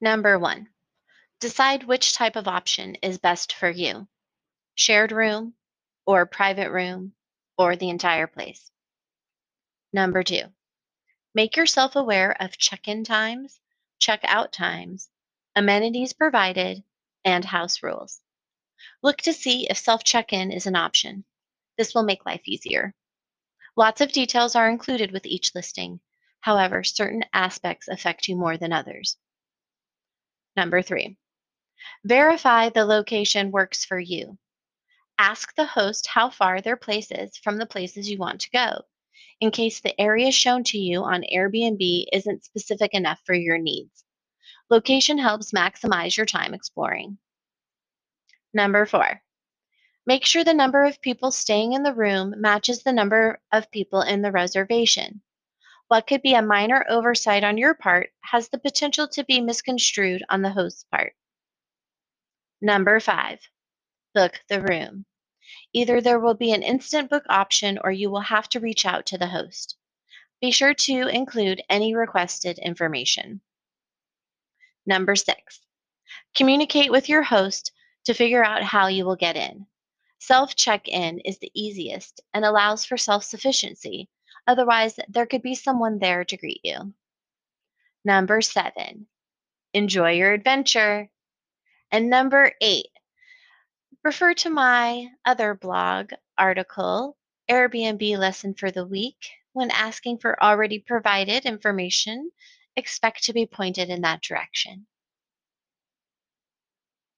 Number one, decide which type of option is best for you shared room, or private room, or the entire place. Number two, make yourself aware of check in times, check out times, amenities provided, and house rules. Look to see if self check in is an option. This will make life easier. Lots of details are included with each listing. However, certain aspects affect you more than others. Number three, verify the location works for you. Ask the host how far their place is from the places you want to go, in case the area shown to you on Airbnb isn't specific enough for your needs. Location helps maximize your time exploring. Number four, make sure the number of people staying in the room matches the number of people in the reservation. What could be a minor oversight on your part has the potential to be misconstrued on the host's part. Number five, book the room. Either there will be an instant book option or you will have to reach out to the host. Be sure to include any requested information. Number six, communicate with your host to figure out how you will get in. Self check in is the easiest and allows for self sufficiency. Otherwise, there could be someone there to greet you. Number seven, enjoy your adventure. And number eight, refer to my other blog article, Airbnb Lesson for the Week. When asking for already provided information, expect to be pointed in that direction.